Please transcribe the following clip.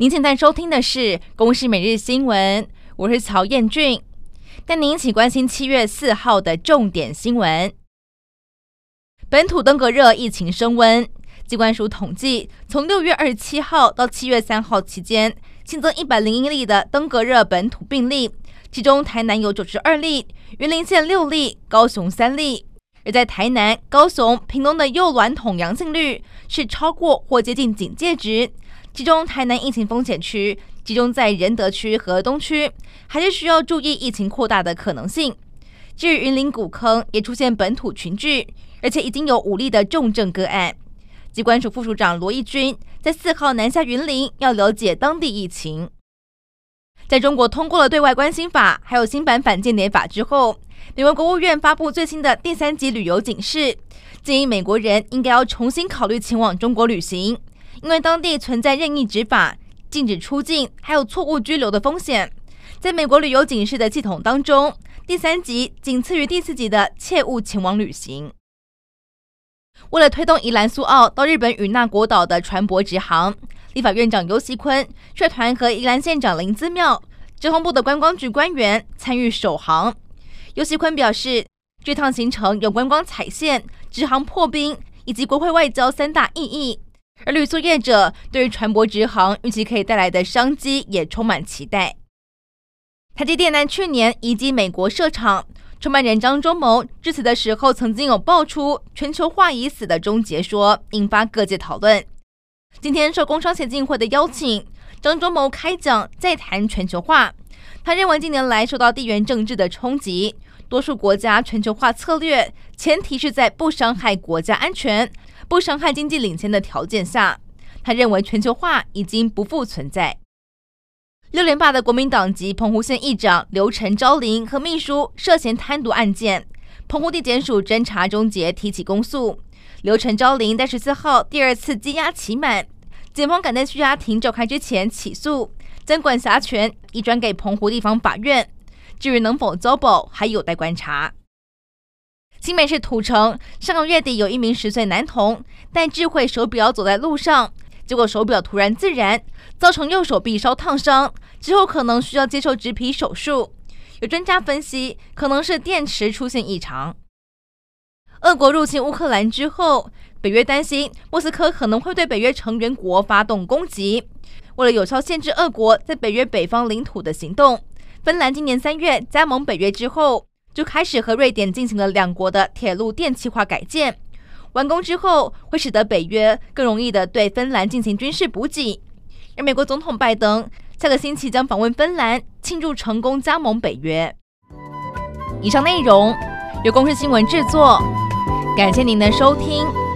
您现在收听的是《公视每日新闻》，我是曹彦俊，带您一起关心七月四号的重点新闻。本土登革热疫情升温，机关署统计，从六月二十七号到七月三号期间，新增一百零一例的登革热本土病例，其中台南有九十二例，云林县六例，高雄三例。而在台南、高雄、屏东的幼卵统阳性率是超过或接近警戒值，其中台南疫情风险区集中在仁德区和东区，还是需要注意疫情扩大的可能性。至于云林古坑也出现本土群聚，而且已经有五例的重症个案。机关署副署长罗义军在四号南下云林，要了解当地疫情。在中国通过了对外关系法，还有新版反间谍法之后，美国国务院发布最新的第三级旅游警示，建议美国人应该要重新考虑前往中国旅行，因为当地存在任意执法、禁止出境，还有错误拘留的风险。在美国旅游警示的系统当中，第三级仅次于第四级的切勿前往旅行。为了推动宜兰苏澳到日本与那国岛的船舶直航，立法院长游锡坤率团和宜兰县长林姿妙、交通部的观光局官员参与首航。游锡坤表示，这趟行程有观光踩线、直航破冰以及国会外交三大意义。而旅宿业者对于船舶直航预期可以带来的商机也充满期待。台积电在去年移机美国设厂，创办人张忠谋致辞的时候曾经有爆出“全球化已死”的终结说，引发各界讨论。今天受工商协进会的邀请，张忠谋开讲再谈全球化。他认为近年来受到地缘政治的冲击，多数国家全球化策略前提是在不伤害国家安全、不伤害经济领先的条件下。他认为全球化已经不复存在。六连霸的国民党籍澎湖县议长刘陈昭林和秘书涉嫌贪渎案件，澎湖地检署侦查终结，提起公诉。刘陈昭麟在十四号第二次羁押期满，检方赶在拘押庭召开之前起诉。将管辖权移转给澎湖地方法院，至于能否遭保，还有待观察。新北市土城上个月底有一名十岁男童戴智慧手表走在路上，结果手表突然自燃，造成右手臂烧烫伤，之后可能需要接受植皮手术。有专家分析，可能是电池出现异常。俄国入侵乌克兰之后，北约担心莫斯科可能会对北约成员国发动攻击。为了有效限制俄国在北约北方领土的行动，芬兰今年三月加盟北约之后，就开始和瑞典进行了两国的铁路电气化改建。完工之后，会使得北约更容易地对芬兰进行军事补给。而美国总统拜登下个星期将访问芬兰，庆祝成功加盟北约。以上内容由公视新闻制作，感谢您的收听。